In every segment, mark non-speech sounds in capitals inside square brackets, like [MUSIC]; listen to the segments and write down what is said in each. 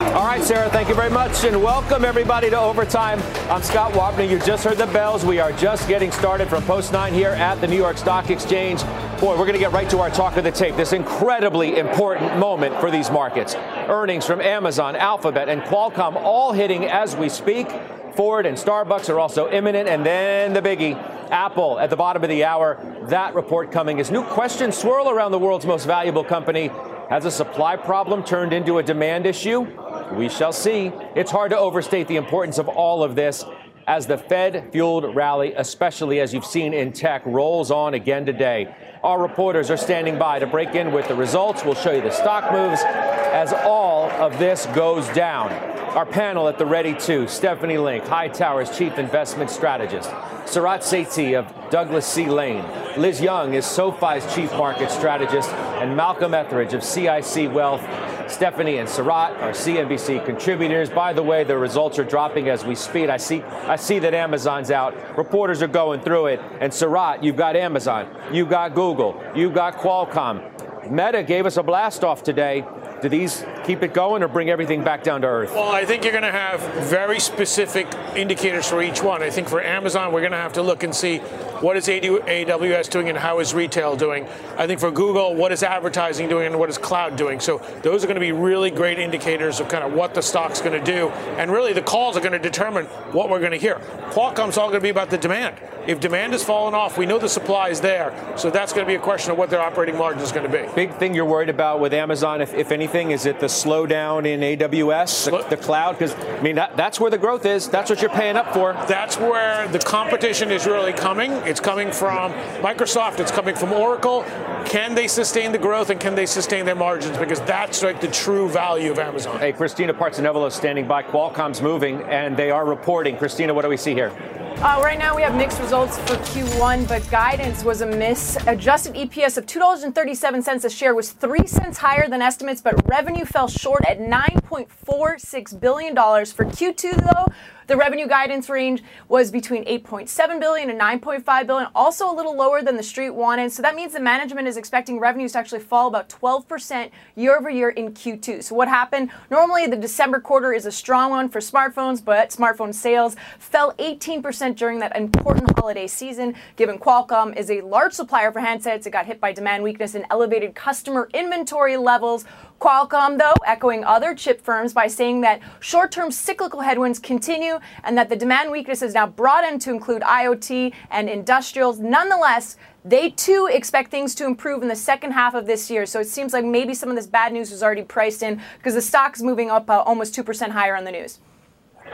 All right, Sarah, thank you very much, and welcome everybody to Overtime. I'm Scott Wapner. You just heard the bells. We are just getting started from Post 9 here at the New York Stock Exchange. Boy, we're going to get right to our talk of the tape. This incredibly important moment for these markets. Earnings from Amazon, Alphabet, and Qualcomm all hitting as we speak. Ford and Starbucks are also imminent. And then the biggie, Apple at the bottom of the hour. That report coming as new questions swirl around the world's most valuable company. Has a supply problem turned into a demand issue? We shall see. It's hard to overstate the importance of all of this as the Fed fueled rally, especially as you've seen in tech, rolls on again today. Our reporters are standing by to break in with the results. We'll show you the stock moves as all of this goes down. Our panel at the ready too Stephanie Link, Hightower's Chief Investment Strategist, Sarat Sethi of Douglas C. Lane, Liz Young is SoFi's Chief Market Strategist, and Malcolm Etheridge of CIC Wealth Stephanie and Sarat are CNBC contributors. By the way, the results are dropping as we speak. I see, I see that Amazon's out. Reporters are going through it. And Sarat, you've got Amazon, you've got Google, you've got Qualcomm. Meta gave us a blast off today. Do these keep it going or bring everything back down to earth? Well, I think you're going to have very specific indicators for each one. I think for Amazon, we're going to have to look and see what is AWS doing and how is retail doing. I think for Google, what is advertising doing and what is cloud doing. So those are going to be really great indicators of kind of what the stock's going to do. And really, the calls are going to determine what we're going to hear. Qualcomm's all going to be about the demand. If demand has fallen off, we know the supply is there. So that's going to be a question of what their operating margin is going to be. Big thing you're worried about with Amazon, if, if anything, is it the slowdown in AWS, the, the cloud? Because, I mean, that, that's where the growth is. That's what you're paying up for. That's where the competition is really coming. It's coming from Microsoft, it's coming from Oracle. Can they sustain the growth and can they sustain their margins? Because that's like the true value of Amazon. Hey, Christina Partsinevelos standing by. Qualcomm's moving, and they are reporting. Christina, what do we see here? Uh, right now, we have mixed results for Q1, but guidance was a miss. Adjusted EPS of $2.37 a share was 3 cents higher than estimates, but revenue fell short at $9.46 billion. For Q2, though, the revenue guidance range was between 8.7 billion and 9.5 billion, also a little lower than the street wanted. So that means the management is expecting revenues to actually fall about 12% year over year in Q2. So what happened? Normally the December quarter is a strong one for smartphones, but smartphone sales fell 18% during that important holiday season. Given Qualcomm is a large supplier for handsets, it got hit by demand weakness and elevated customer inventory levels. Qualcomm, though, echoing other chip firms by saying that short term cyclical headwinds continue and that the demand weakness is now broadened to include IoT and industrials. Nonetheless, they too expect things to improve in the second half of this year. So it seems like maybe some of this bad news was already priced in because the stock's moving up uh, almost 2% higher on the news.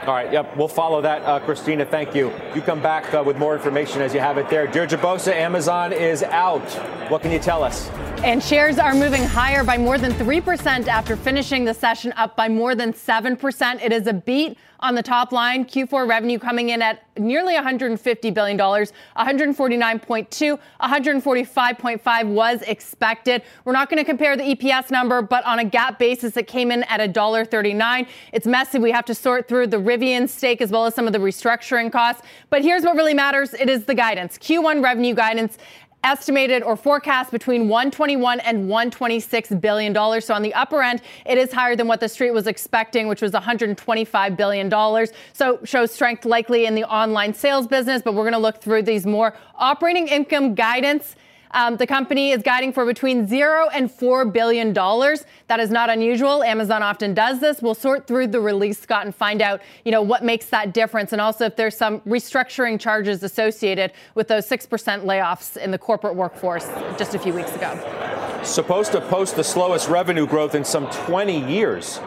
All right, yep, we'll follow that, uh, Christina. Thank you. You come back uh, with more information as you have it there. Deirdre Bosa, Amazon is out. What can you tell us? And shares are moving higher by more than 3% after finishing the session up by more than 7%. It is a beat on the top line. Q4 revenue coming in at nearly $150 billion, 149.2, 145.5 was expected. We're not going to compare the EPS number, but on a GAAP basis, it came in at $1.39. It's messy. We have to sort through the Rivian stake as well as some of the restructuring costs. But here's what really matters. It is the guidance. Q1 revenue guidance estimated or forecast between 121 and 126 billion dollars. So on the upper end, it is higher than what the street was expecting, which was 125 billion dollars. So shows strength likely in the online sales business, but we're going to look through these more operating income guidance um, the company is guiding for between zero and four billion dollars. That is not unusual. Amazon often does this. We'll sort through the release, Scott, and find out, you know, what makes that difference, and also if there's some restructuring charges associated with those six percent layoffs in the corporate workforce just a few weeks ago. Supposed to post the slowest revenue growth in some 20 years,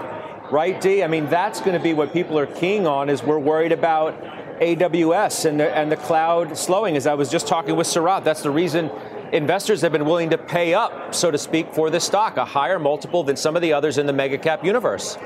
right, D? I mean, that's going to be what people are keying on. Is we're worried about AWS and the, and the cloud slowing. As I was just talking with Sarat, that's the reason investors have been willing to pay up, so to speak, for this stock, a higher multiple than some of the others in the mega cap universe.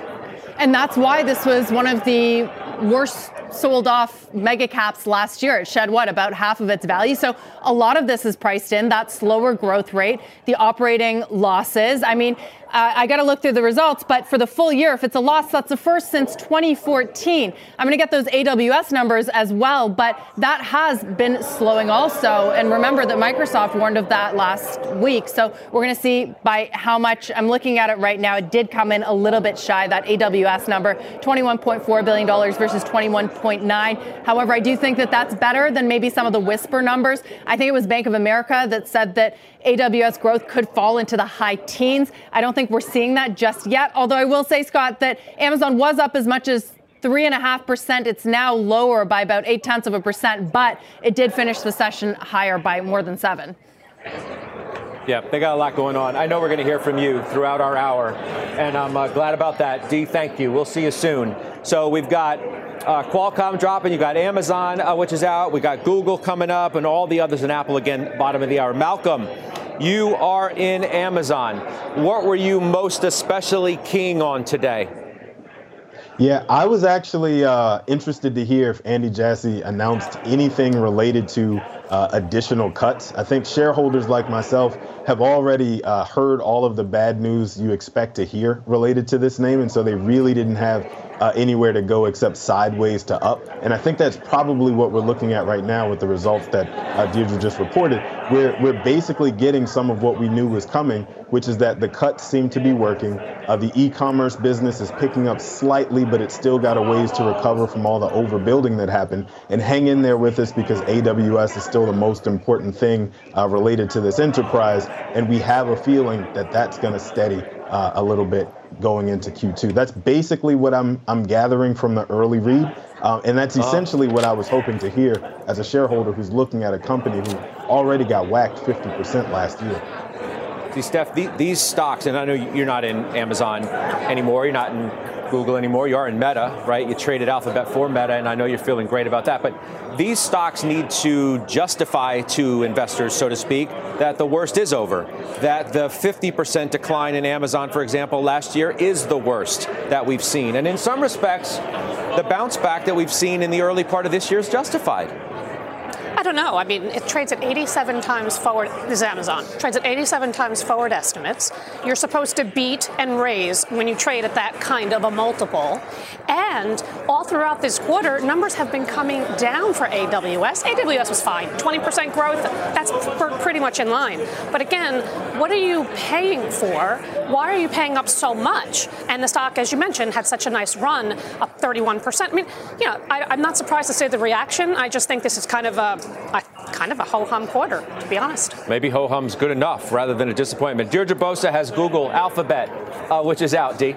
And that's why this was one of the worst sold off mega caps last year. It shed what about half of its value. So a lot of this is priced in that slower growth rate, the operating losses. I mean, uh, I got to look through the results, but for the full year, if it's a loss, that's the first since 2014. I'm going to get those AWS numbers as well, but that has been slowing also. And remember that Microsoft warned of that last week. So we're going to see by how much I'm looking at it right now. It did come in a little bit shy, that AWS number, $21.4 billion versus 21.9. However, I do think that that's better than maybe some of the whisper numbers. I think it was Bank of America that said that AWS growth could fall into the high teens. I don't think we're seeing that just yet. Although I will say, Scott, that Amazon was up as much as three and a half percent. It's now lower by about eight tenths of a percent, but it did finish the session higher by more than seven. Yeah, they got a lot going on. I know we're going to hear from you throughout our hour, and I'm uh, glad about that. Dee, thank you. We'll see you soon. So we've got uh, Qualcomm dropping, you got Amazon, uh, which is out, we got Google coming up, and all the others in Apple again, bottom of the hour. Malcolm, you are in Amazon. What were you most especially keen on today? Yeah, I was actually uh, interested to hear if Andy Jassy announced anything related to uh, additional cuts. I think shareholders like myself have already uh, heard all of the bad news you expect to hear related to this name, and so they really didn't have uh, anywhere to go except sideways to up. And I think that's probably what we're looking at right now with the results that uh, Deirdre just reported. We're, we're basically getting some of what we knew was coming, which is that the cuts seem to be working. Uh, the e-commerce business is picking up slightly, but it's still got a ways to recover from all the overbuilding that happened. And hang in there with us because AWS is still the most important thing uh, related to this enterprise. And we have a feeling that that's going to steady uh, a little bit going into Q2. That's basically what I'm I'm gathering from the early read, um, and that's uh-huh. essentially what I was hoping to hear as a shareholder who's looking at a company who already got whacked 50% last year. See, Steph, these stocks, and I know you're not in Amazon anymore. You're not in Google anymore. You are in Meta, right? You traded Alphabet for Meta, and I know you're feeling great about that. But these stocks need to justify to investors, so to speak, that the worst is over. That the 50% decline in Amazon, for example, last year is the worst that we've seen. And in some respects, the bounce back that we've seen in the early part of this year is justified. I don't know. I mean, it trades at 87 times forward. This is Amazon. Trades at 87 times forward estimates. You're supposed to beat and raise when you trade at that kind of a multiple. And all throughout this quarter, numbers have been coming down for AWS. AWS was fine. 20% growth. That's pr- pretty much in line. But again, what are you paying for? Why are you paying up so much? And the stock, as you mentioned, had such a nice run, up 31%. I mean, you know, I, I'm not surprised to say the reaction. I just think this is kind of a a kind of a ho hum quarter, to be honest. Maybe ho hum's good enough rather than a disappointment. Deirdre Bosa has Google Alphabet, uh, which is out, D.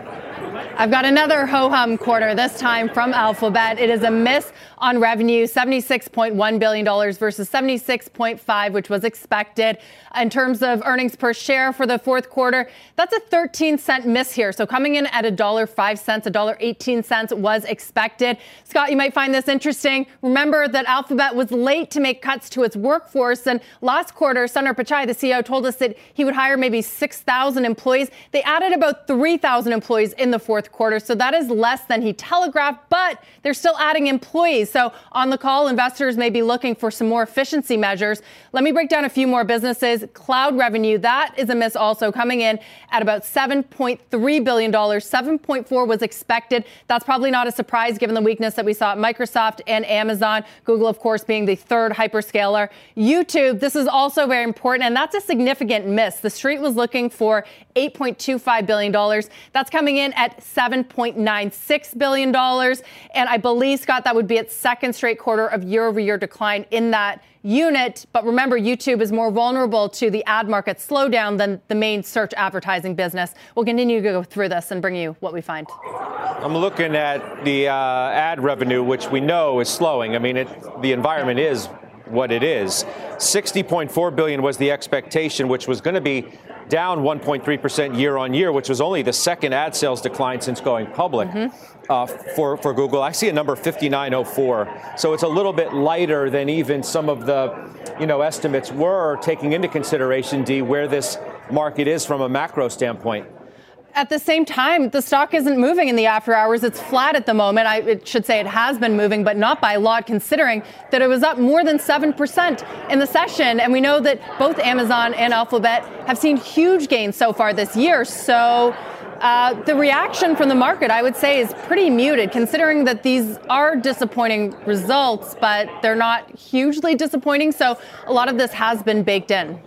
I've got another ho hum quarter, this time from Alphabet. It is a miss on revenue, $76.1 billion versus 76.5, which was expected. In terms of earnings per share for the fourth quarter, that's a 13 cent miss here. So coming in at $1.05, $1.18 was expected. Scott, you might find this interesting. Remember that Alphabet was late to make cuts to its workforce. And last quarter, Sundar Pichai, the CEO, told us that he would hire maybe 6,000 employees. They added about 3,000 employees in the fourth quarter. So that is less than he telegraphed, but they're still adding employees. So on the call, investors may be looking for some more efficiency measures. Let me break down a few more businesses. Cloud revenue, that is a miss also coming in at about $7.3 billion. 7.4 was expected. That's probably not a surprise given the weakness that we saw at Microsoft and Amazon. Google, of course, being the third hyperscaler. YouTube, this is also very important, and that's a significant miss. The street was looking for $8.25 billion. That's coming in at $7.96 billion. And I believe, Scott, that would be its second straight quarter of year over year decline in that unit. But remember, YouTube is more vulnerable to the ad market slowdown than the main search advertising business. We'll continue to go through this and bring you what we find. I'm looking at the uh, ad revenue, which we know is slowing. I mean, it, the environment is what it is. 60.4 billion was the expectation, which was going to be down 1.3% year on year, which was only the second ad sales decline since going public. Mm-hmm. Uh, for, for Google. I see a number 5904. So it's a little bit lighter than even some of the you know, estimates were taking into consideration, D, where this market is from a macro standpoint. At the same time, the stock isn't moving in the after hours. It's flat at the moment. I should say it has been moving, but not by a lot, considering that it was up more than 7% in the session. And we know that both Amazon and Alphabet have seen huge gains so far this year. So uh, the reaction from the market, I would say, is pretty muted, considering that these are disappointing results, but they're not hugely disappointing. So a lot of this has been baked in.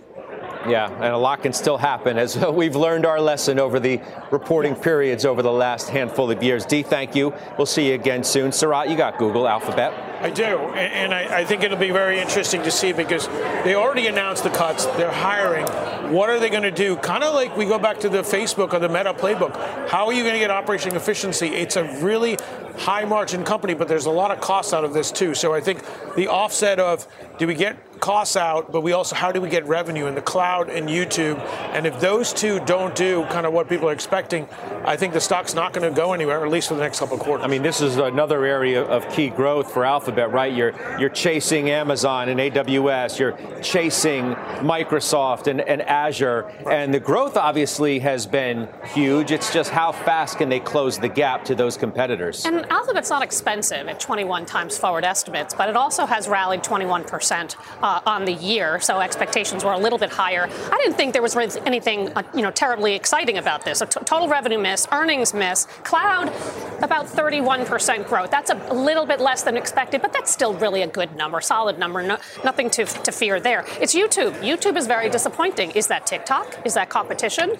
Yeah, and a lot can still happen as [LAUGHS] we've learned our lesson over the reporting periods over the last handful of years. Dee, thank you. We'll see you again soon. Sarat, you got Google, Alphabet. I do, and I, I think it'll be very interesting to see because they already announced the cuts. They're hiring. What are they going to do? Kind of like we go back to the Facebook or the Meta playbook. How are you going to get operational efficiency? It's a really high margin company, but there's a lot of costs out of this too. So I think the offset of do we get costs out, but we also how do we get revenue in the cloud and YouTube? And if those two don't do kind of what people are expecting, I think the stock's not going to go anywhere, at least for the next couple of quarters. I mean, this is another area of key growth for Alphabet, right? You're you're chasing Amazon and AWS, you're chasing Microsoft and, and Azure, and the growth obviously has been huge. It's just how fast can they close the gap to those competitors? And Alphabet's not expensive at 21 times forward estimates, but it also has rallied 21 percent uh, on the year, so expectations were a little bit higher. I didn't think there was anything, uh, you know, terribly exciting about this. A t- total revenue miss, earnings miss, cloud about 31% growth. That's a little bit less than expected, but that's still really a good number, solid number. No, nothing to, to fear there. It's YouTube. YouTube is very disappointing. Is that TikTok? Is that competition?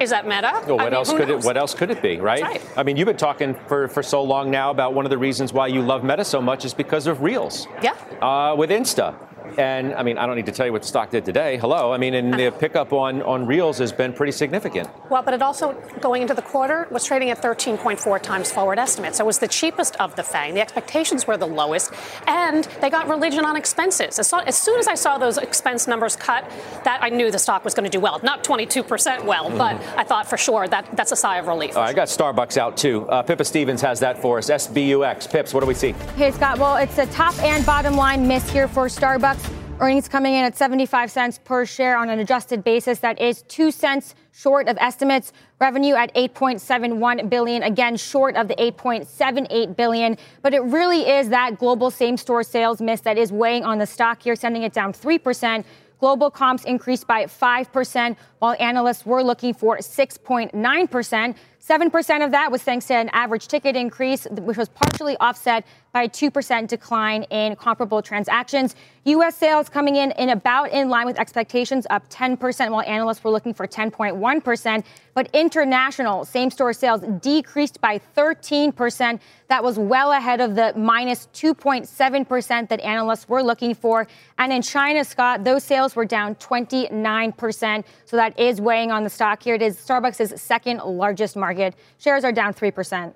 Is that Meta? Well, what I mean, else could knows? it? What else could it be, right? right? I mean, you've been talking for, for so long now about one of the reasons why you love Meta so much is because of Reels. Yeah. Uh, with Insta. And I mean, I don't need to tell you what the stock did today. Hello. I mean, and the pickup on, on Reels has been pretty significant. Well, but it also, going into the quarter, was trading at 13.4 times forward estimates. So it was the cheapest of the FANG. The expectations were the lowest. And they got religion on expenses. As, as soon as I saw those expense numbers cut, that I knew the stock was going to do well. Not 22% well, mm-hmm. but I thought for sure that that's a sigh of relief. I got Starbucks out too. Uh, Pippa Stevens has that for us. SBUX. Pips, what do we see? Hey, Scott. Well, it's a top and bottom line miss here for Starbucks. Earnings coming in at 75 cents per share on an adjusted basis. That is 2 cents short of estimates. Revenue at 8.71 billion, again short of the 8.78 billion. But it really is that global same-store sales miss that is weighing on the stock here, sending it down 3%. Global comps increased by 5%, while analysts were looking for 6.9%. 7% of that was thanks to an average ticket increase, which was partially offset by a 2% decline in comparable transactions. U.S. sales coming in in about in line with expectations, up 10%, while analysts were looking for 10.1%. But international same store sales decreased by 13%. That was well ahead of the minus 2.7% that analysts were looking for. And in China, Scott, those sales were down 29%. So that is weighing on the stock here. It is Starbucks' second largest market market. Shares are down 3%.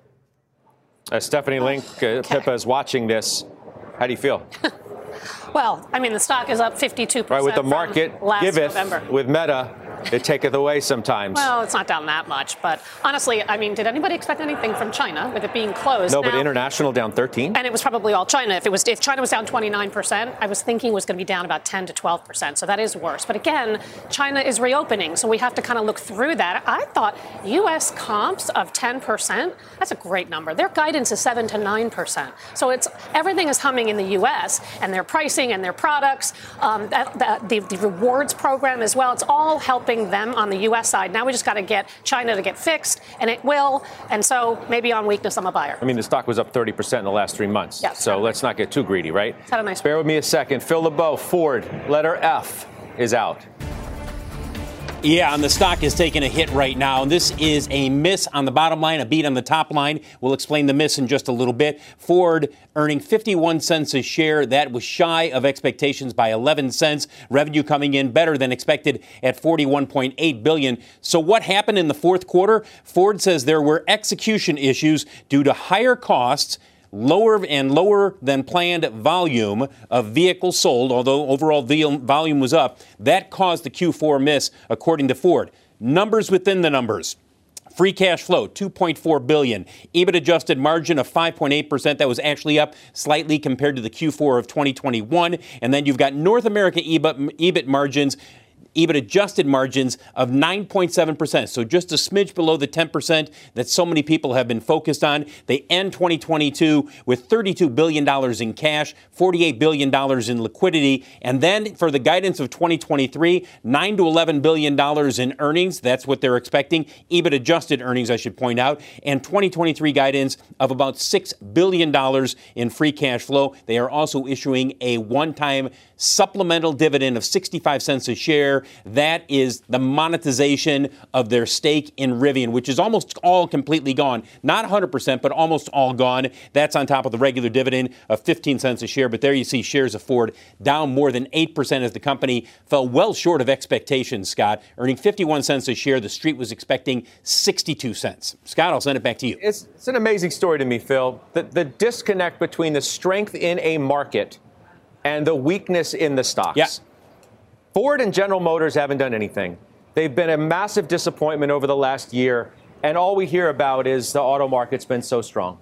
Uh, Stephanie Link, uh, okay. Pippa is watching this. How do you feel? well, I mean, the stock is up 52%. Right, with the market giveth, November. with Meta, it taketh away sometimes. Well, it's not down that much, but honestly, I mean, did anybody expect anything from China with it being closed? No, now, but international down 13, and it was probably all China. If it was, if China was down 29 percent, I was thinking it was going to be down about 10 to 12 percent. So that is worse. But again, China is reopening, so we have to kind of look through that. I thought U.S. comps of 10 percent. That's a great number. Their guidance is seven to nine percent. So it's everything is humming in the U.S. and their pricing and their products, um, that, that, the, the rewards program as well. It's all helping helping them on the U.S. side. Now we just got to get China to get fixed, and it will. And so maybe on weakness, I'm a buyer. I mean, the stock was up 30% in the last three months. Yes. So let's not get too greedy, right? Had a nice. Bear with me a second. Phil LeBeau, Ford, letter F is out. Yeah, and the stock is taking a hit right now. And this is a miss on the bottom line, a beat on the top line. We'll explain the miss in just a little bit. Ford earning 51 cents a share. That was shy of expectations by 11 cents. Revenue coming in better than expected at 41.8 billion. So what happened in the fourth quarter? Ford says there were execution issues due to higher costs lower and lower than planned volume of vehicles sold, although overall volume was up. That caused the Q4 miss, according to Ford. Numbers within the numbers. Free cash flow, 2.4 billion. EBIT adjusted margin of 5.8%. That was actually up slightly compared to the Q4 of 2021. And then you've got North America EBIT, EBIT margins EBIT adjusted margins of 9.7%. So just a smidge below the 10% that so many people have been focused on. They end 2022 with $32 billion in cash, $48 billion in liquidity. And then for the guidance of 2023, 9 to $11 billion in earnings. That's what they're expecting. EBIT adjusted earnings, I should point out. And 2023 guidance of about $6 billion in free cash flow. They are also issuing a one time supplemental dividend of 65 cents a share. That is the monetization of their stake in Rivian, which is almost all completely gone. Not 100%, but almost all gone. That's on top of the regular dividend of 15 cents a share. But there you see shares of Ford down more than 8% as the company fell well short of expectations, Scott, earning 51 cents a share. The street was expecting 62 cents. Scott, I'll send it back to you. It's, it's an amazing story to me, Phil. The, the disconnect between the strength in a market and the weakness in the stocks. Yeah. Ford and General Motors haven't done anything. They've been a massive disappointment over the last year, and all we hear about is the auto market's been so strong.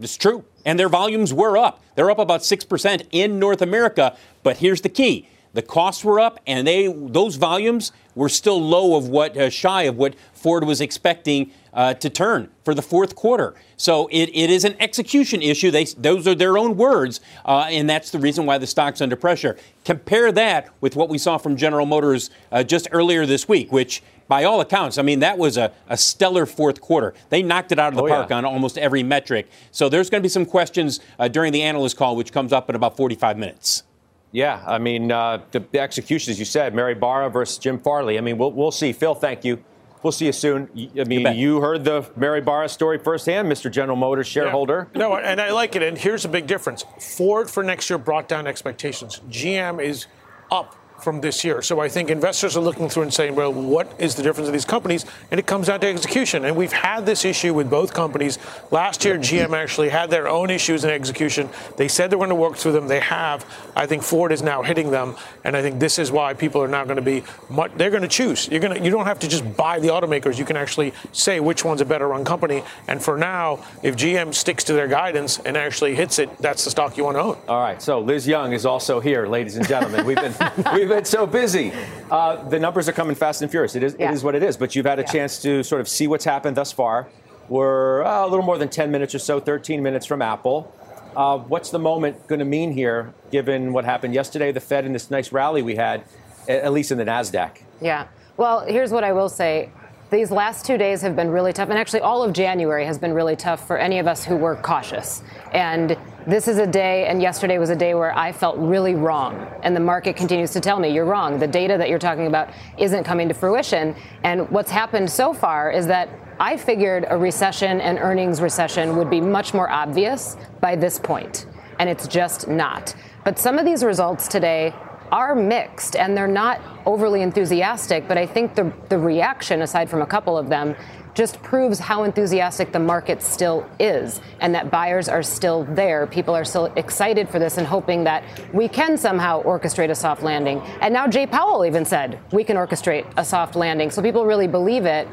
It's true. And their volumes were up. They're up about 6% in North America. But here's the key the costs were up, and they those volumes were still low of what uh, shy of what Ford was expecting uh, to turn for the fourth quarter. So it, it is an execution issue. They, those are their own words, uh, and that's the reason why the stock's under pressure. Compare that with what we saw from General Motors uh, just earlier this week, which by all accounts, I mean, that was a, a stellar fourth quarter. They knocked it out of the Oh, park yeah. on almost every metric. So there's going to be some questions uh, during the analyst call, which comes up in about 45 minutes. Yeah, I mean, uh, the, the execution, as you said, Mary Barra versus Jim Farley. I mean, we'll, we'll see. Phil, thank you. We'll see you soon. I mean, bet. you heard the Mary Barra story firsthand, Mr. General Motors shareholder. No, and I like it. And here's a big difference Ford for next year brought down expectations, GM is up. From this year. So I think investors are looking through and saying, well, what is the difference of these companies? And it comes down to execution. And we've had this issue with both companies. Last year, GM actually had their own issues in execution. They said they were going to work through them. They have. I think Ford is now hitting them. And I think this is why people are now going to be, mu- they're going to choose. You're going to, you don't have to just buy the automakers. You can actually say which one's a better run company. And for now, if GM sticks to their guidance and actually hits it, that's the stock you want to own. All right, so Liz Young is also here, ladies and gentlemen. We've been [LAUGHS] we've been so busy. Uh, the numbers are coming fast and furious. It is Yeah. it is what it is. But you've had a chance to sort of see what's happened thus far. We're uh, a little more than 10 minutes or so, 13 minutes from Apple. Uh, what's the moment going to mean here, given what happened yesterday, the Fed, and this nice rally we had, at least in the Nasdaq? Yeah. Well, here's what I will say. These last two days have been really tough, and actually, all of January has been really tough for any of us who were cautious. And this is a day, and yesterday was a day where I felt really wrong. And the market continues to tell me, you're wrong. The data that you're talking about isn't coming to fruition. And what's happened so far is that I figured a recession and earnings recession would be much more obvious by this point, and it's just not. But some of these results today are mixed and they're not overly enthusiastic, but I think the, the reaction, aside from a couple of them, just proves how enthusiastic the market still is and that buyers are still there. People are still excited for this and hoping that we can somehow orchestrate a soft landing. And now Jay Powell even said we can orchestrate a soft landing. So people really believe it.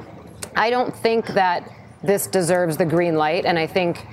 I don't think that this deserves the green light, and I think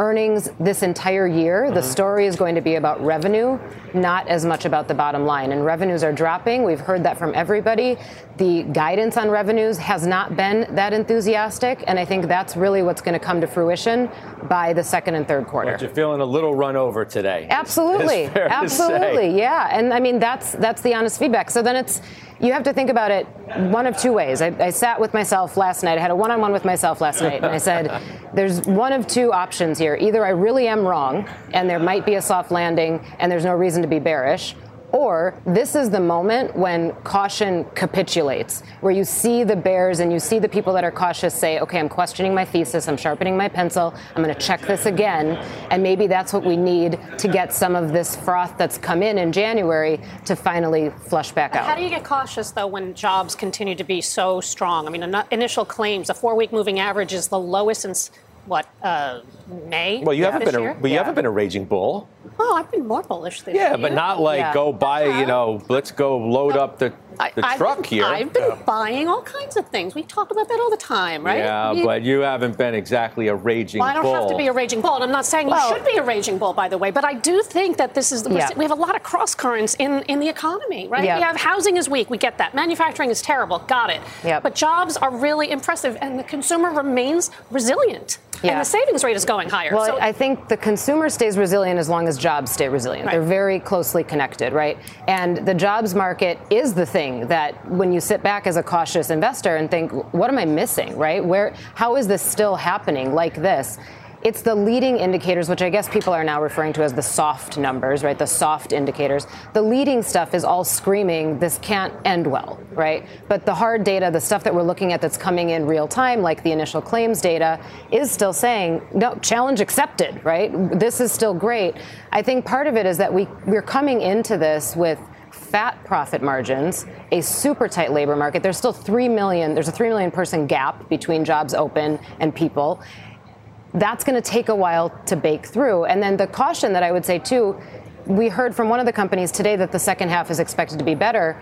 earnings this entire year, the mm-hmm. story is going to be about revenue, not as much about the bottom line. And revenues are dropping. We've heard that from everybody. The guidance on revenues has not been that enthusiastic, and I think that's really what's going to come to fruition by the second and third quarter. But you're feeling a little run over today. Absolutely, absolutely, yeah. And I mean that's that's the honest feedback. So then it's you have to think about it one of two ways. I, I sat with myself last night. I had a one-on-one with myself last night, and I said, [LAUGHS] "There's one of two options here. Either I really am wrong, and there might be a soft landing, and there's no reason to be bearish." Or this is the moment when caution capitulates, where you see the bears and you see the people that are cautious say, okay, I'm questioning my thesis, I'm sharpening my pencil, I'm going to check this again. And maybe that's what we need to get some of this froth that's come in in January to finally flush back out. How do you get cautious, though, when jobs continue to be so strong? I mean, uh, initial claims, the four-week moving average is the lowest since what uh, May. Well, you haven't this been a, year? but you haven't been a raging bull. Oh, I've been more bullish this Yeah, year. but not like Yeah. go buy, you know, let's go load up the the I've truck been, here. I've been buying all kinds of things. We talk about that all the time, right? Yeah, You- but you haven't been exactly a raging Well, I don't bull. have to be a raging bull, and I'm not saying Well- you should be a raging bull, by the way. But I do think that this is Yeah. we have a lot of cross currents in, in the economy, right? Yeah. We have housing is weak, we get that. Manufacturing is terrible, got it. Yep. But jobs are really impressive, and the consumer remains resilient, Yeah. and the savings rate is going higher. Well, so I think the consumer stays resilient as long as jobs stay resilient. Right. They're very closely connected, right? And the jobs market is the thing that when you sit back as a cautious investor and think, what am I missing, right? Where, how is this still happening like this? It's the leading indicators, which I guess people are now referring to as the soft numbers, right? The soft indicators. The leading stuff is all screaming, this can't end well, right? But the hard data, the stuff that we're looking at that's coming in real time, like the initial claims data, is still saying, no, challenge accepted, right? This is still great. I think part of it is that we, we're coming into this with fat profit margins, a super tight labor market. There's still 3 million, there's a 3 million person gap between jobs open and people that's going to take a while to bake through. And then the caution that I would say too, we heard from one of the companies today that the second half is expected to be better.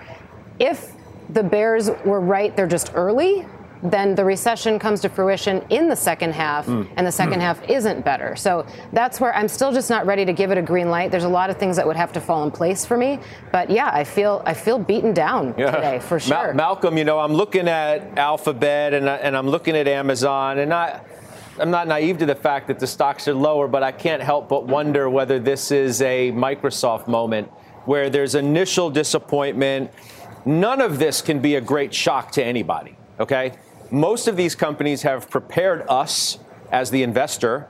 If the bears were right, they're just early. Then the recession comes to fruition in the second half, hmm. and the second hmm. half isn't better. So that's where I'm still just not ready to give it a green light. There's a lot of things that would have to fall in place for me, but yeah, I feel I feel beaten down today for sure. Malcolm, you know, I'm looking at Alphabet and, and I'm looking at Amazon, and I, I'm not naive to the fact that the stocks are lower, but I can't help but wonder whether this is a Microsoft moment where there's initial disappointment. None of this can be a great shock to anybody, okay? Most of these companies have prepared us as the investor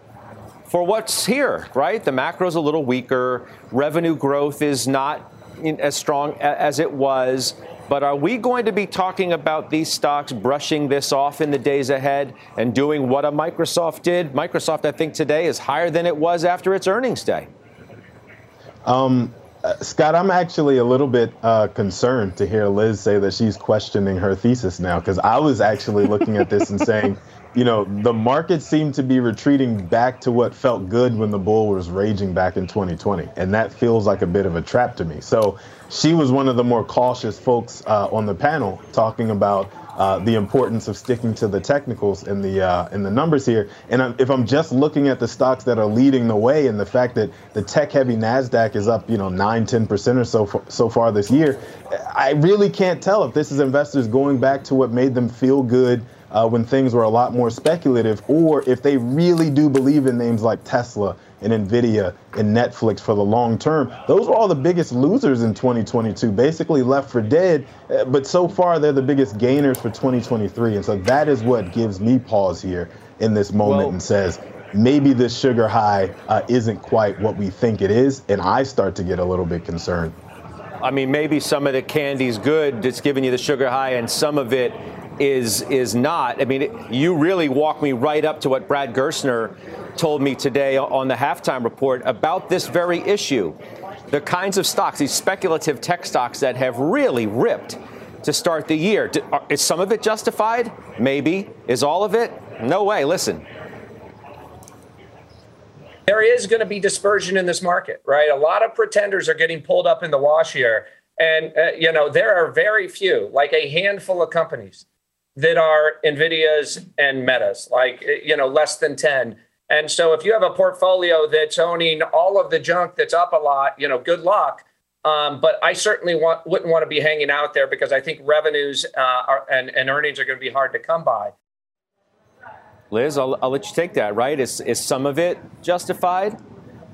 for what's here, right? The macro's a little weaker. Revenue growth is not in- as strong as it was. But are we going to be talking about these stocks brushing this off in the days ahead and doing what a Microsoft did? Microsoft, I think, today is higher than it was after its earnings day. Um, uh, Scott, I'm actually a little bit uh, concerned to hear Liz say that she's questioning her thesis now, because I was actually looking at this and saying, [LAUGHS] you know, the market seemed to be retreating back to what felt good when the bull was raging back in 2020. And that feels like a bit of a trap to me. So she was one of the more cautious folks uh, on the panel talking about uh, the importance of sticking to the technicals and the uh, and the numbers here. And I'm, if I'm just looking at the stocks that are leading the way, and the fact that the tech-heavy Nasdaq is up, you know, nine, ten percent or so so far this year, I really can't tell if this is investors going back to what made them feel good. Uh, when things were a lot more speculative, or if they really do believe in names like Tesla and Nvidia and Netflix for the long term. Those were all the biggest losers in 2022, basically left for dead. Uh, But so far, they're the biggest gainers for 2023. And so that is what gives me pause here in this moment Well- and says, maybe this sugar high uh, isn't quite what we think it is. And I start to get a little bit concerned. I mean, maybe some of the candy's good that's giving you the sugar high, and some of it is is not. I mean, it, you really walk me right up to what Brad Gerstner told me today on the halftime report about this very issue. The kinds of stocks, these speculative tech stocks that have really ripped to start the year. Is some of it justified? Maybe. Is all of it? No way. Listen. there is going to be dispersion in this market, right? A lot of pretenders are getting pulled up in the wash here. And, uh, you know, there are very few, like a handful of companies that are NVIDIA's and Meta's, like, you know, less than 10. And so if you have a portfolio that's owning all of the junk that's up a lot, you know, good luck. Um, but I certainly want, wouldn't want to be hanging out there because I think revenues uh, are, and, and earnings are going to be hard to come by. Liz, I'll, I'll let you take that, right? Is, is some of it justified?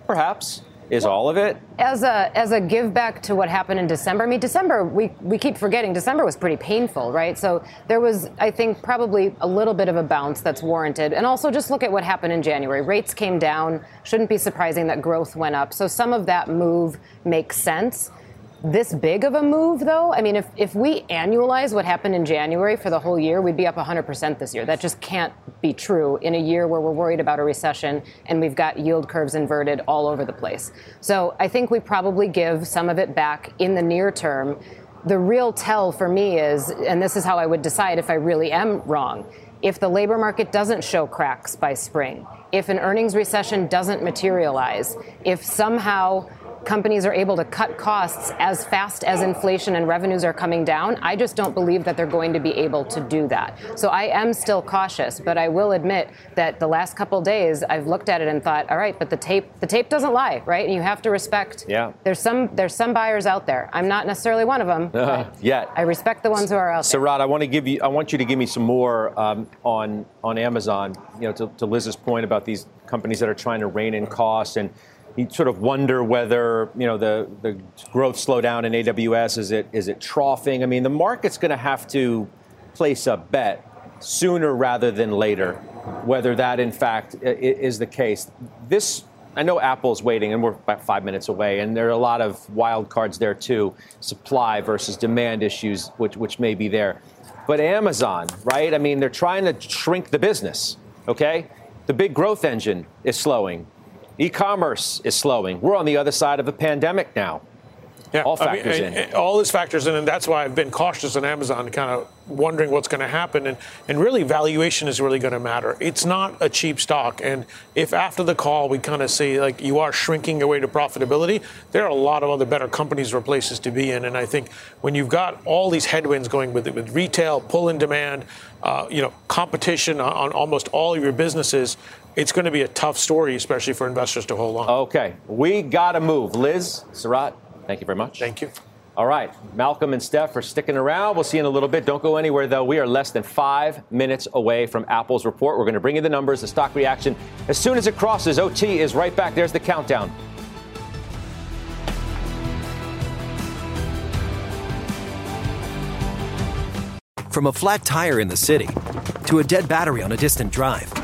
Perhaps. Is all of it? As a as a give back to what happened in December, I mean December we we keep forgetting December was pretty painful, right? So there was I think probably a little bit of a bounce that's warranted. And also just look at what happened in January. Rates came down, shouldn't be surprising that growth went up. So some of that move makes sense. This big of a move though, I mean if if we annualize what happened in January for the whole year, we'd be up 100% this year. That just can't be true in a year where we're worried about a recession and we've got yield curves inverted all over the place. So I think we probably give some of it back in the near term. The real tell for me is, and this is how I would decide if I really am wrong, if the labor market doesn't show cracks by spring, if an earnings recession doesn't materialize, if somehow companies are able to cut costs as fast as inflation and revenues are coming down. I just don't believe that they're going to be able to do that. So I am still cautious, but I will admit that the last couple days I've looked at it and thought, all right, but the tape the tape doesn't lie, right? And you have to respect. Yeah. There's some there's some buyers out there. I'm not necessarily one of them. Uh, yet. I respect the ones who are out there. Sarat, I want to give you I want you to give me some more um, on on Amazon. You know, to, to Liz's point about these companies that are trying to rein in costs and you sort of wonder whether you know the, the growth slowdown in AWS is it is it troughing? I mean, the market's going to have to place a bet sooner rather than later whether that in fact is the case. This I know Apple's waiting, and we're about five minutes away, and there are a lot of wild cards there too, supply versus demand issues, which which may be there. But Amazon, right? I mean, they're trying to shrink the business. Okay, the big growth engine is slowing. E-commerce is slowing. We're on the other side of a pandemic now. Yeah, all factors I mean, in. All this factors in, and that's why I've been cautious on Amazon, kind of wondering what's going to happen. And, and really, valuation is really going to matter. It's not a cheap stock. And if after the call we kind of see like, you are shrinking your way to profitability, there are a lot of other better companies or places to be in. And I think when you've got all these headwinds going with it, with retail, pull in demand, uh, you know, competition on, on almost all of your businesses, it's going to be a tough story, especially for investors to hold on. Okay, we got to move. Liz, Sarat, thank you very much. Thank you. All right, Malcolm and Steph are sticking around. We'll see you in a little bit. Don't go anywhere, though. We are less than five minutes away from Apple's report. We're going to bring you the numbers, the stock reaction. As soon as it crosses, OT is right back. There's the countdown. From a flat tire in the city to a dead battery on a distant drive.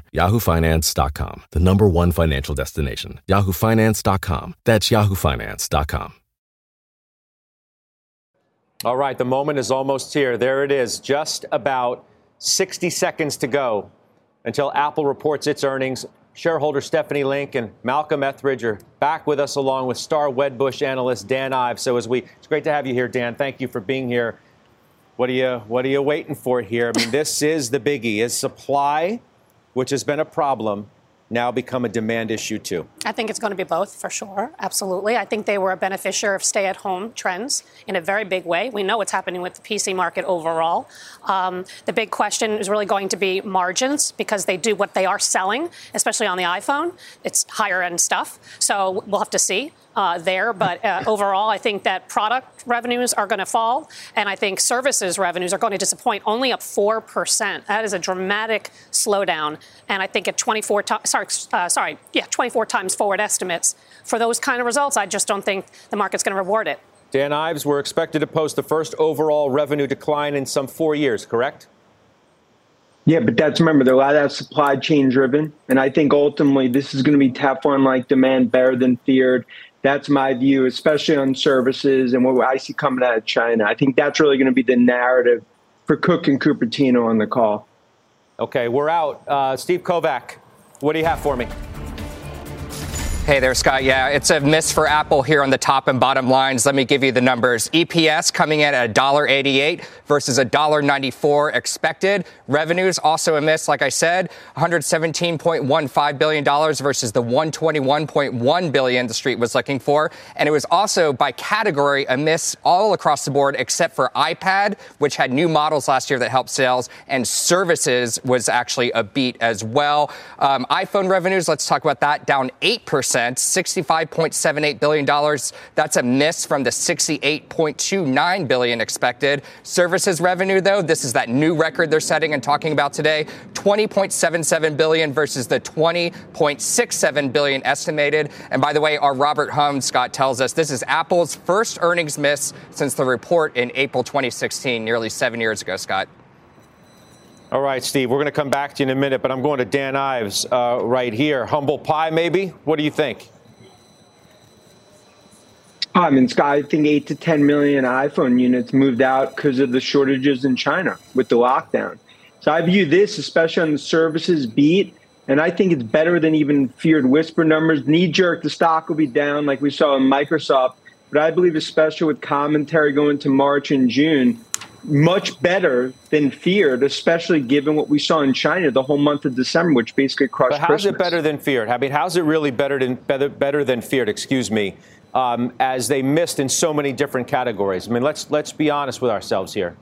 YahooFinance.com, the number one financial destination. YahooFinance.com. That's YahooFinance.com. All right, the moment is almost here. There it is, just about 60 seconds to go until Apple reports its earnings. Shareholder Stephanie Link and Malcolm Etheridge are back with us, along with star Wedbush analyst Dan Ives. So, as we, it's great to have you here, Dan. Thank you for being here. What are you, what are you waiting for here? I mean, this is the biggie: is supply which has been a problem, now become a demand issue too? I think it's going to be both for sure. Absolutely. I think they were a beneficiary of stay at home trends in a very big way. We know what's happening with the PC market overall. Um, the big question is really going to be margins because they do what they are selling, especially on the iPhone. It's higher end stuff. So we'll have to see uh, there. But uh, [LAUGHS] overall, I think that product revenues are going to fall, and I think services revenues are going to disappoint. Only up four percent. That is a dramatic slowdown. And I think at 24 times, sorry, uh, sorry, yeah, 24 times forward estimates for those kind of results, I just don't think the market's going to reward it. Dan Ives, we're expected to post the first overall revenue decline in some four years, correct? Yeah, but that's remember, a lot of that supply chain driven. And I think ultimately this is going to be Teflon like demand better than feared. That's my view, especially on services and what I see coming out of China. I think that's really going to be the narrative for Cook and Cupertino on the call. Okay, we're out. Uh, Steve Kovach, what do you have for me? Hey there, Scott. Yeah, it's a miss for Apple here on the top and bottom lines. Let me give you the numbers. EPS coming in at $1.88 versus $1.94 expected. Revenues also a miss, like I said, $117.15 billion versus the 121.1 billion the street was looking for. And it was also by category a miss all across the board except for iPad, which had new models last year that helped sales, and services was actually a beat as well. Um, iPhone revenues, let's talk about that, down 8%. $65.78 billion. That's a miss from the 68.29 billion expected. Services revenue, though, this is that new record they're setting and talking about today, 20.77 billion versus the 20.67 billion estimated. And by the way, our Robert Hum, Scott tells us this is Apple's first earnings miss since the report in April 2016, nearly seven years ago, Scott. All right, Steve, we're going to come back to you in a minute, but I'm going to Dan Ives uh, right here. Humble pie, maybe? What do you think? I mean, Scott, I think 8 to 10 million iPhone units moved out because of the shortages in China with the lockdown. So I view this, especially on the services beat, and I think it's better than even feared whisper numbers. Knee jerk, the stock will be down like we saw in Microsoft. But I believe, especially with commentary going to March and June, much better than feared, especially given what we saw in China the whole month of December, which basically crushed. But how's Christmas. it better than feared? I mean, how's it really better than better, better than feared? Excuse me, um, as they missed in so many different categories. I mean, let's let's be honest with ourselves here.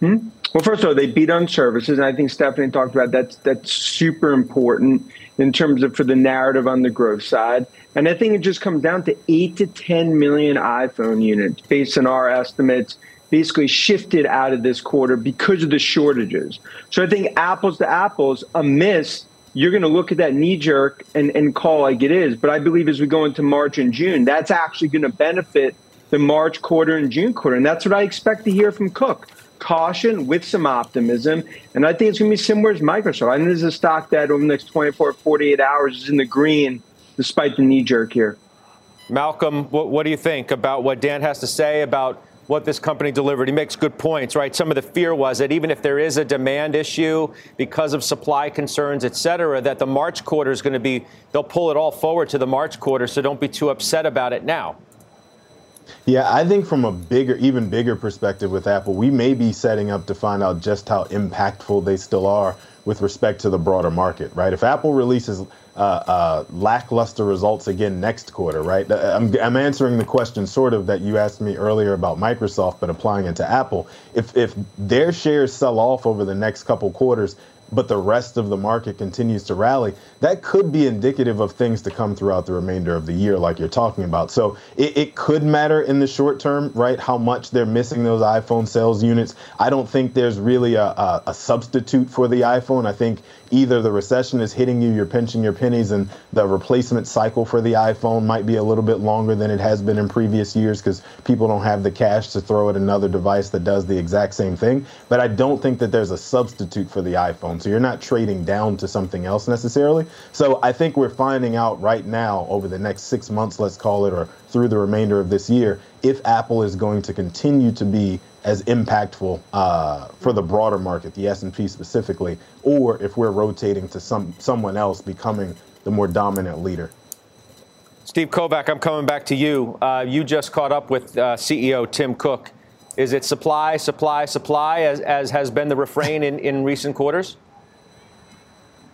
Hmm? Well, first of all, they beat on services, and I think Stephanie talked about that's that's super important in terms of for the narrative on the growth side. And I think it just comes down to eight to ten million iPhone units based on our estimates basically shifted out of this quarter because of the shortages. So I think apples to apples, a miss, you're going to look at that knee jerk and, and call like it is. But I believe as we go into March and June, that's actually going to benefit the March quarter and June quarter. And that's what I expect to hear from Cook. Caution with some optimism. And I think it's going to be similar as Microsoft. I think this is a stock that over the next 24, 48 hours is in the green despite the knee jerk here. Malcolm, what, what do you think about what Dan has to say about what this company delivered. He makes good points, right? Some of the fear was that even if there is a demand issue because of supply concerns, et cetera, that the March quarter is going to be, they'll pull it all forward to the March quarter, so don't be too upset about it now. Yeah, I think from a bigger, even bigger perspective with Apple, we may be setting up to find out just how impactful they still are with respect to the broader market, right? If Apple releases uh, uh, lackluster results again next quarter, right? Uh, I'm, I'm answering the question sort of that you asked me earlier about Microsoft, but applying it to Apple. If if their shares sell off over the next couple quarters, but the rest of the market continues to rally, that could be indicative of things to come throughout the remainder of the year, like you're talking about. So it, it, could matter in the short term, right? How much they're missing those iPhone sales units. I don't think there's really a, a, a substitute for the iPhone. I think either the recession is hitting you, you're pinching your pennies, and the replacement cycle for the iPhone might be a little bit longer than it has been in previous years because people don't have the cash to throw at another device that does the exact same thing. But I don't think that there's a substitute for the iPhone. So you're not trading down to something else necessarily. So I think we're finding out right now over the next six months, let's call it, or through the remainder of this year, if Apple is going to continue to be as impactful uh, for the broader market, the S&P specifically, or if we're rotating to some someone else becoming the more dominant leader. Steve Kovach, I'm coming back to you. Uh, you just caught up with uh, CEO Tim Cook. Is it supply, supply, supply, as, as has been the refrain in, in recent quarters?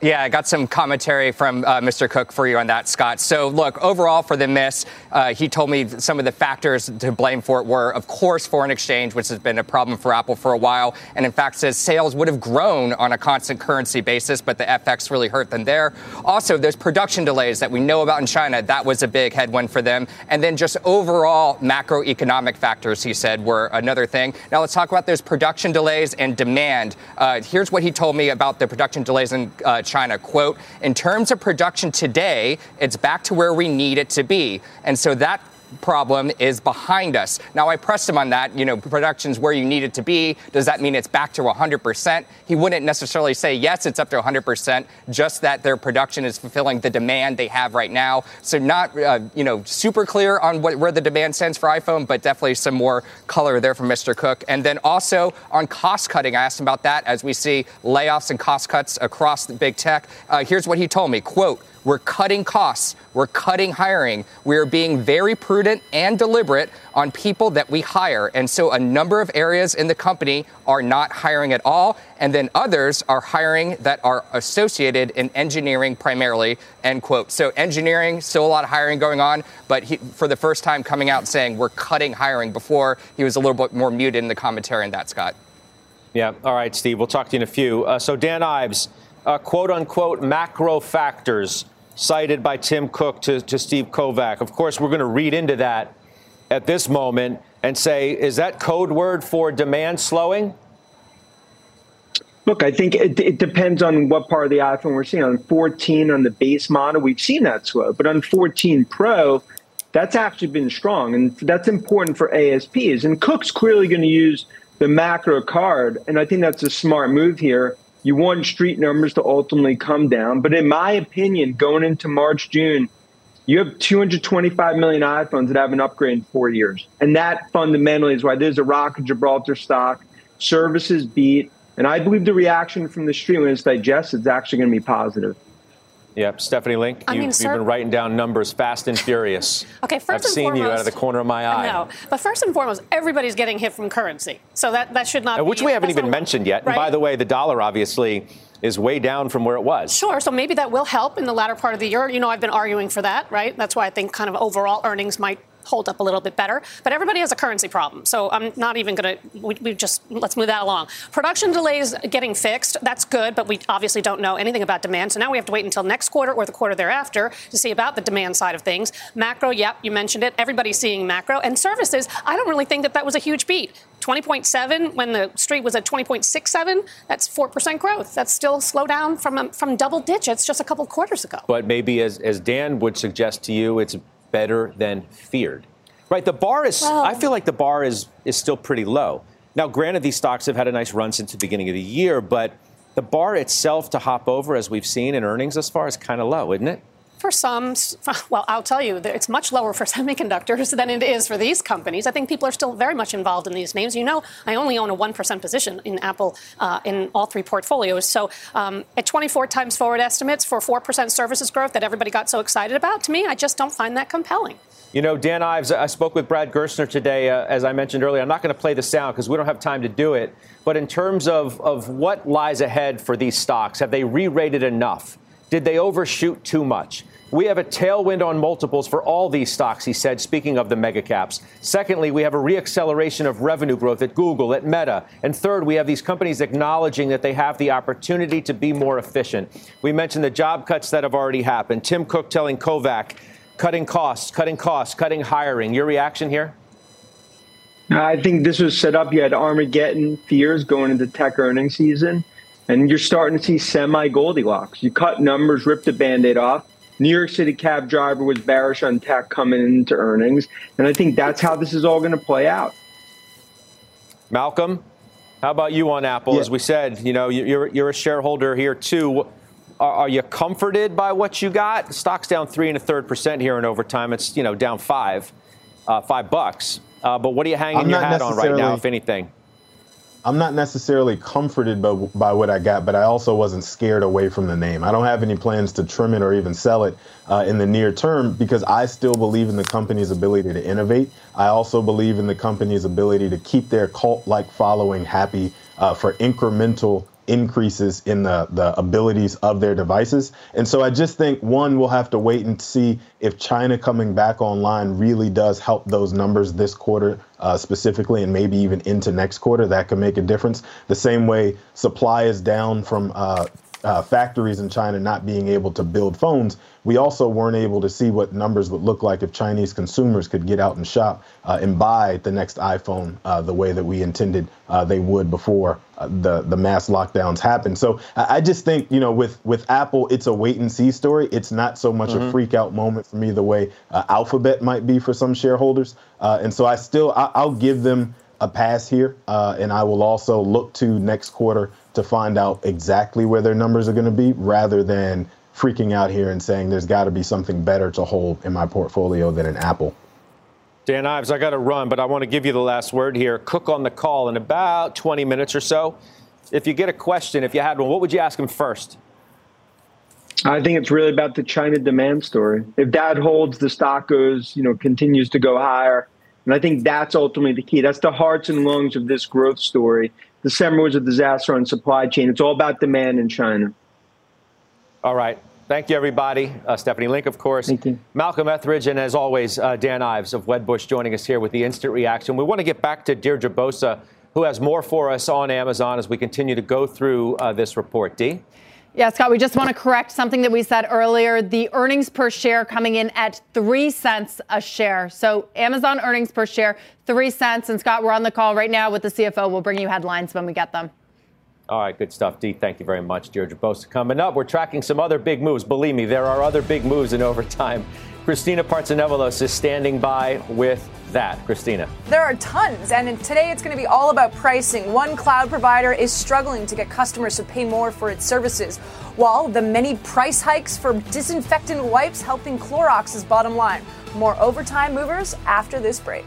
Yeah, I got some commentary from uh, Mr. Cook for you on that, Scott. So, look, overall for the miss, uh, he told me some of the factors to blame for it were, of course, foreign exchange, which has been a problem for Apple for a while, and in fact says sales would have grown on a constant currency basis, but the FX really hurt them there. Also, there's production delays that we know about in China. That was a big headwind for them. And then just overall macroeconomic factors, he said, were another thing. Now, let's talk about those production delays and demand. Uh, here's what he told me about the production delays in uh. China. Quote, in terms of production today, it's back to where we need it to be. And so that problem is behind us. Now, I pressed him on that. You know, production's where you need it to be. Does that mean it's back to 100%? He wouldn't necessarily say, yes, it's up to 100%, just that their production is fulfilling the demand they have right now. So, not, uh, you know, super clear on what, where the demand stands for iPhone, but definitely some more color there from Mr. Cook. And then also on cost cutting, I asked him about that as we see layoffs and cost cuts across the big tech. Uh, here's what he told me, quote, We're cutting costs. We're cutting hiring. We are being very prudent and deliberate on people that we hire. And so a number of areas in the company are not hiring at all. And then others are hiring that are associated in engineering primarily, end quote. So engineering, still a lot of hiring going on, but he, for the first time coming out saying we're cutting hiring before he was a little bit more muted in the commentary on that, Scott. Yeah. All right, Steve. We'll talk to you in a few. Uh, so Dan Ives, uh, quote unquote macro factors cited by Tim Cook to, to Steve Kovach. Of course, we're going to read into that at this moment and say, is that code word for demand slowing? Look, I think it, it, depends on what part of the iPhone we're seeing. On 14, on the base model, we've seen that slow. But on 14 Pro, that's actually been strong. And that's important for ASPs. And Cook's clearly going to use the macro card. And I think that's a smart move here. You want street numbers to ultimately come down. But in my opinion, going into March, June, you have 225 million iPhones that haven't upgraded in four years. And that fundamentally is why there's a rock of Gibraltar stock. Services beat. And I believe the reaction from the street when it's digested is actually going to be positive. Yep, Stephanie Link, you, have been writing down numbers fast and furious. [LAUGHS] okay, 1st I've seen foremost, you out of the corner of my eye. No, but first and foremost, everybody's getting hit from currency, so that that should not. Uh, which be, we haven't even mentioned yet. Right? And by the way, the dollar obviously is way down from where it was. Sure. So maybe that will help in the latter part of the year. You know, I've been arguing for that, right? That's why I think kind of overall earnings might hold up a little bit better. But everybody has a currency problem. So I'm not even going to, we, we, just, let's move that along. Production delays getting fixed. That's good, but we obviously don't know anything about demand. So now we have to wait until next quarter or the quarter thereafter to see about the demand side of things. Macro, yep, you mentioned it. Everybody's seeing macro. And services, I don't really think that that was a huge beat. 20.7 when the street was at 20.67 that's 4% growth that's still slow down from um, from double digits just a couple quarters ago but maybe as, as dan would suggest to you it's better than feared. Right? The bar is, well, I feel like the bar is, is still pretty low. Now, granted, these stocks have had a nice run since the beginning of the year, but the bar itself to hop over, as we've seen in earnings thus far, is kind of low, isn't it? For some, [LAUGHS] well, I'll tell you, it's much lower for [LAUGHS] semiconductors than it is for these companies. I think people are still very much involved in these names. You know, I only own a 1% position in Apple uh, in all three portfolios. So um, at 24 times forward estimates for 4% services growth that everybody got so excited about, to me, I just don't find that compelling. You know, Dan Ives, I spoke with Brad Gerstner today, uh, as I mentioned earlier. I'm not going to play the sound because we don't have time to do it. But in terms of, of what lies ahead for these stocks, have they re rated enough? Did they overshoot too much? We have a tailwind on multiples for all these stocks, he said, speaking of the mega caps. Secondly, we have a reacceleration of revenue growth at Google, at Meta. And third, we have these companies acknowledging that they have the opportunity to be more efficient. We mentioned the job cuts that have already happened. Tim Cook telling Kovach, cutting costs, cutting costs, cutting hiring. Your reaction here? I think this was set up. You had Armageddon fears going into tech earnings season, and you're starting to see semi Goldilocks. You cut numbers, rip the band aid off New York City cab driver was bearish on tech coming into earnings. And I think that's how this is all going to play out. Malcolm, how about you on Apple? Yeah. As we said, you know, you're, you're a shareholder here too. Are, are, you comforted by what you got? stock's down three and a third percent here in overtime. It's, you know, down five, uh, five bucks. Uh, but what are you hanging I'm your hat on right now, if anything? I'm not necessarily comforted by, by what I got, but I also wasn't scared away from the name. I don't have any plans to trim it or even sell it uh, in the near term because I still believe in the company's ability to innovate. I also believe in the company's ability to keep their cult like following happy uh, for incremental increases in the, the abilities of their devices. And so I just think one, we'll have to wait and see if China coming back online really does help those numbers this quarter uh, specifically, and maybe even into next quarter. That could make a difference. The same way supply is down from uh, uh, factories in China not being able to build phones, we also weren't able to see what numbers would look like if Chinese consumers could get out and shop uh, and buy the next iPhone uh, the way that we intended uh, they would before uh, the the mass lockdowns happened. So I, I, just think you know with with Apple, it's a wait and see story. It's not so much mm-hmm. a freak out moment for me the way uh, Alphabet might be for some shareholders. and so I still I, I'll give them a pass here, and I will also look to next quarter to find out exactly where their numbers are going to be rather than freaking out here and saying there's got to be something better to hold in my portfolio than an Apple. Dan Ives, I got to run, but I want to give you the last word here. Cook on the call in about 20 minutes or so. If you get a question, if you had one, what would you ask him first? I think it's really about the China demand story. If that holds, the stock goes, you know, continues to go higher. And I think that's ultimately the key. That's the hearts and lungs of this growth story. December was a disaster on supply chain. It's all about demand in China. All right. Thank you, everybody. Uh, Stephanie Link, of course. Thank you. Malcolm Etheridge, and as always, uh, Dan Ives of Wedbush joining us here with the instant reaction. We want to get back to Deirdre Bosa, who has more for us on Amazon as we continue to go through uh, this report. D? Yeah, Scott, we just want to correct something that we said earlier. The earnings per share coming in at 3 cents a share. So Amazon earnings per share, 3 cents. And Scott, we're on the call right now with the CFO. We'll bring you headlines when we get them. All right, good stuff, D. Thank you very much, Deirdre Bosa. Coming up, we're tracking some other big moves. Believe me, there are other big moves in [LAUGHS] overtime. Christina Partsinevelos is standing by with that. Christina. There are tons, and today it's going to be all about pricing. One cloud provider is struggling to get customers to pay more for its services, while the many price hikes for disinfectant wipes helping Clorox's bottom line. More overtime movers after this break.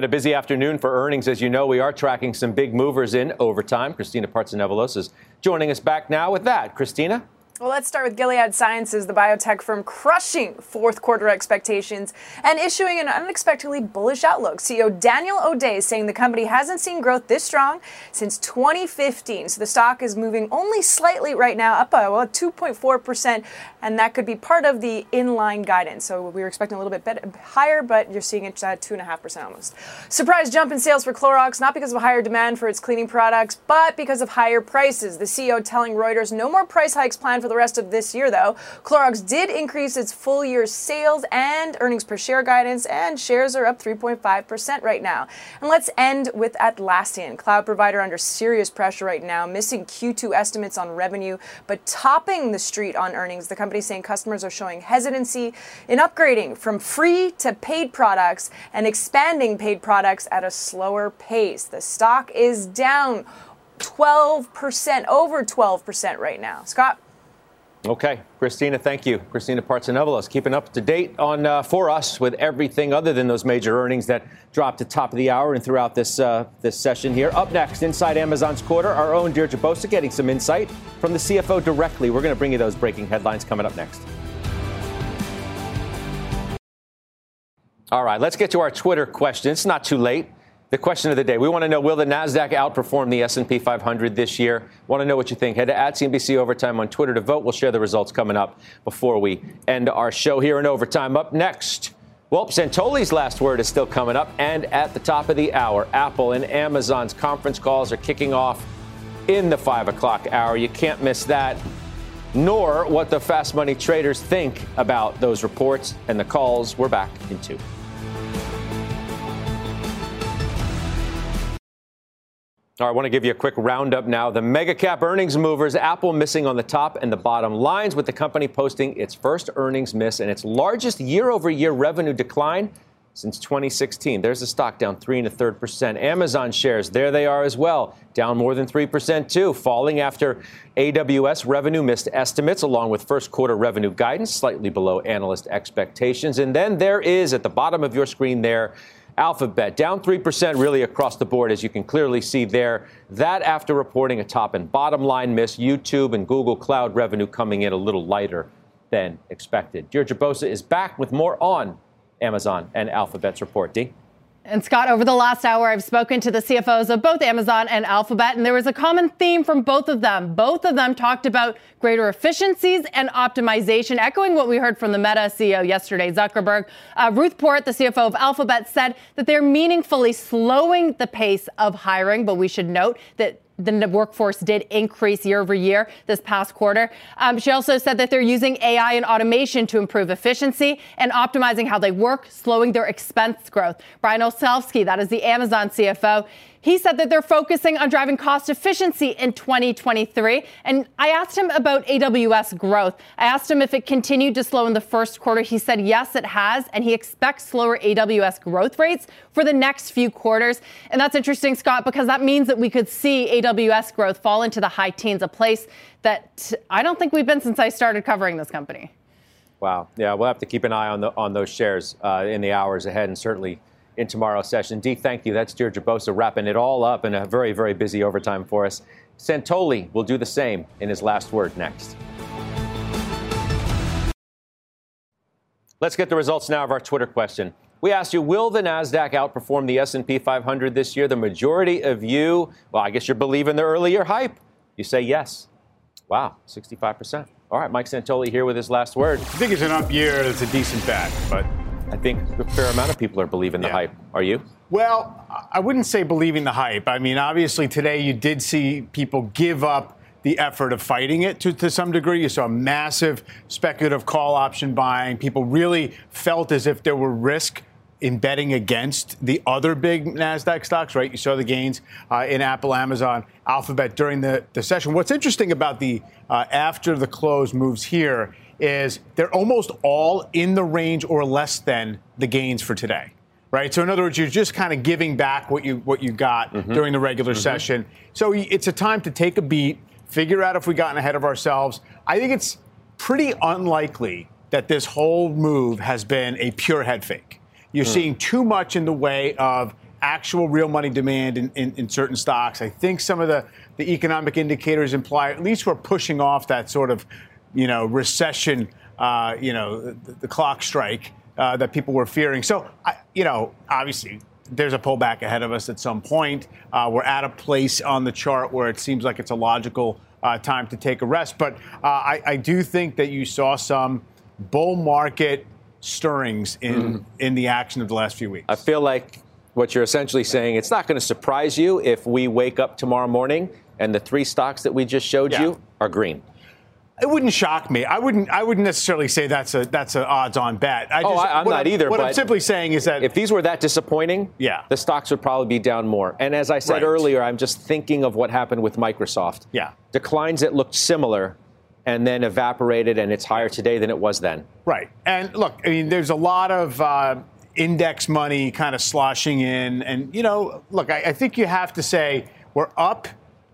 Been a busy afternoon for earnings. As you know, we are tracking some big movers in overtime. Christina Partsinevelos is joining us back now with that. Christina? Well, let's start with Gilead Sciences, the biotech firm crushing fourth quarter expectations and issuing an unexpectedly bullish outlook. CEO Daniel O'Day saying the company hasn't seen growth this strong since 2015. So the stock is moving only slightly right now, up by well, 2.4%, and that could be part of the inline guidance. So we were expecting a little bit better, higher, but you're seeing it at 2.5% almost. Surprise jump in sales for Clorox, not because of higher demand for its cleaning products, but because of higher prices. The CEO telling Reuters no more price hikes planned for the rest of this year, though. Clorox did increase its full year sales and earnings per share guidance, and shares are up 3.5% right now. And let's end with Atlassian, cloud provider under serious pressure right now, missing Q2 estimates on revenue, but topping the street on earnings. The company saying customers are showing hesitancy in upgrading from free to paid products and expanding paid products at a slower pace. The stock is down 12%, over 12% right now. Scott? Okay, Christina, thank you. Christina Partsinevelos keeping up to date on uh, for us with everything other than those major earnings that dropped at top of the hour and throughout this uh, this session here. Up next, inside Amazon's quarter, our own Deirdre Bosa getting some insight from the CFO directly. We're going to bring you those breaking headlines coming up next. All right, let's get to our Twitter question. It's not too late. The question of the day: We want to know: Will the Nasdaq outperform the S&P 500 this year? Want to know what you think? Head to at CNBC Overtime on Twitter to vote. We'll share the results coming up before we end our show here in Overtime. Up next. Well, Santoli's last word is still coming up, and at the top of the hour, Apple and Amazon's conference calls are kicking off in the five o'clock hour. You can't miss that. Nor what the fast money traders think about those reports and the calls. We're back in two. All right, I want to give you a quick roundup now. The mega cap earnings movers, Apple missing on the top and the bottom lines, with the company posting its first earnings miss and its largest year over year revenue decline since 2016. There's the stock down three and a third percent. Amazon shares, there they are as well, down more than three percent too, falling after AWS revenue missed estimates along with first quarter revenue guidance, slightly below analyst expectations. And then there is at the bottom of your screen there Alphabet down 3% really across the board, as you can clearly see there. That after reporting a top and bottom line miss, YouTube and Google Cloud revenue coming in a little lighter than expected. Deirdre Bosa is back with more on Amazon and Alphabet's report. D. And Scott, over the last hour, I've spoken to the CFOs of both Amazon and Alphabet, and there was a common theme from both of them. Both of them talked about greater efficiencies and optimization, echoing what we heard from the Meta CEO yesterday, Zuckerberg. Uh, Ruth Porat, the CFO of Alphabet, said that they're meaningfully slowing the pace of hiring, but we should note that the workforce did increase year over year this past quarter. Um, she also said that they're using AI and automation to improve efficiency and optimizing how they work, slowing their expense growth. Brian Olsavsky, that is the Amazon CFO, He said that they're focusing on driving cost efficiency in 2023. And I asked him about AWS growth. I asked him if it continued to slow in the first quarter. He said, yes, it has. And he expects slower AWS growth rates for the next few quarters. And that's interesting, Scott, because that means that we could see AWS growth fall into the high teens, a place that I don't think we've been since I started covering this company. Wow. Yeah, we'll have to keep an eye on the on those shares uh, in the hours ahead, and certainly in tomorrow's session. Dee, thank you. That's Deirdre Bosa wrapping it all up in a very, very busy overtime for us. Santoli will do the same in his last word next. Let's get the results now of our Twitter question. We asked you, will the Nasdaq outperform the S&P 500 this year? The majority of you, well, I guess you're believing the earlier hype. You say yes. Wow, 65%. All right, Mike Santoli here with his last word. I think it's an up year. It's a decent bet, but I think a fair amount of people are believing the yeah. hype. Are you? Well, I wouldn't say believing the hype. I mean, obviously today you did see people give up the effort of fighting it to, to some degree. You saw massive speculative call option buying. People really felt as if there were risk in betting against the other big NASDAQ stocks, right? You saw the gains uh, in Apple, Amazon, Alphabet during the, the session. What's interesting about the uh, after the close moves here is they're almost all in the range or less than the gains for today. Right. So in other words, you're just kind of giving back what you what you got mm-hmm. during the regular mm-hmm. session. So it's a time to take a beat, figure out if we've gotten ahead of ourselves. I think it's pretty unlikely that this whole move has been a pure head fake. You're mm. seeing too much in the way of actual real money demand in, in, in, certain stocks. I think some of the, the economic indicators imply at least we're pushing off that sort of you know, recession, uh, you know, the, the clock strike uh, that people were fearing. So, I, you know, obviously there's a pullback ahead of us at some point. Uh, we're at a place on the chart where it seems like it's a logical uh, time to take a rest. But uh, I, I, do think that you saw some bull market stirrings in mm. in the action of the last few weeks. I feel like what you're essentially saying it's not going to surprise you if we wake up tomorrow morning and the three stocks that we just showed yeah. you are green. It wouldn't shock me. I wouldn't. I wouldn't necessarily say that's a that's an odds-on bet. I oh, just, oh, I, am not I'm, either. What I'm simply saying is that if these were that disappointing, yeah. the stocks would probably be down more. And as I said right. earlier, I'm just thinking of what happened with Microsoft. Yeah, declines that looked similar, and then evaporated, and it's higher today than it was then. Right. And look, I mean, there's a lot of. Uh, index money kind of sloshing in and you know look I, I think you have to say we're up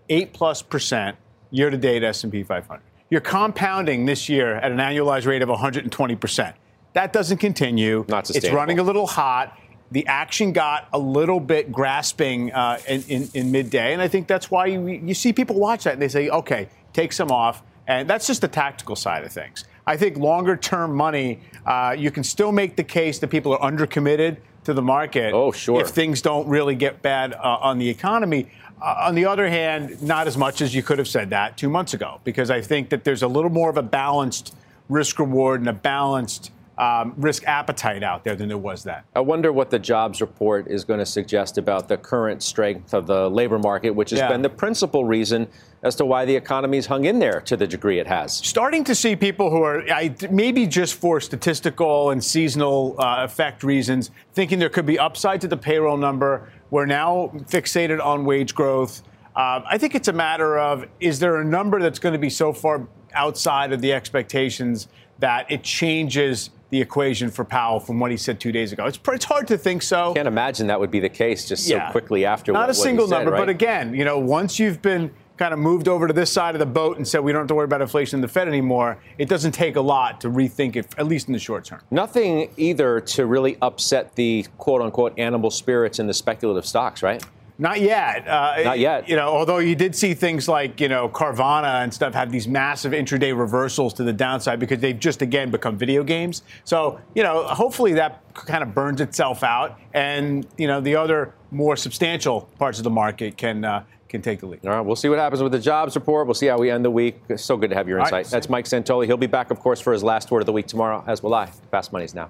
8 plus percent year to date s&p 500 you're compounding this year at an annualized rate of 120%. That doesn't continue. Not sustainable. It's running a little hot. The action got a little bit grasping uh, in, in, in, midday, and I think that's why you, you see people watch that and they say, okay, take some off. And that's just the tactical side of things. I think longer term money, uh, you can still make the case that people are undercommitted to the market. Oh, sure. If things don't really get bad uh, on the economy. Uh, on the other hand, not as much as you could have said that two months ago, because I think that there's a little more of a balanced risk reward and a balanced um, risk appetite out there than there was then. I wonder what the jobs report is going to suggest about the current strength of the labor market, which has yeah. been the principal reason as to why the economy's hung in there to the degree it has. Starting to see people who are I, maybe just for statistical and seasonal uh, effect reasons thinking there could be upside to the payroll number we're now fixated on wage growth. Uh, I think it's a matter of is there a number that's going to be so far outside of the expectations that it changes the equation for Powell from what he said two days ago. It's, it's hard to think so. I can't imagine that would be the case just yeah. so quickly after. Not what, a single said, number, right? but again, you know, once you've been kind of moved over to this side of the boat and said we don't have to worry about inflation in the Fed anymore, it doesn't take a lot to rethink it, at least in the short term. Nothing either to really upset the quote unquote animal spirits in the speculative stocks, right? Not yet. Uh, Not yet. You know, although you did see things like you know Carvana and stuff have these massive intraday reversals to the downside because they've just again become video games. So you know, hopefully that kind of burns itself out, and you know the other more substantial parts of the market can uh, can take the lead. All right, we'll see what happens with the jobs report. We'll see how we end the week. It's so good to have your insight. Right. That's Mike Santoli. He'll be back, of course, for his last word of the week tomorrow, as will I. Fast Money's now.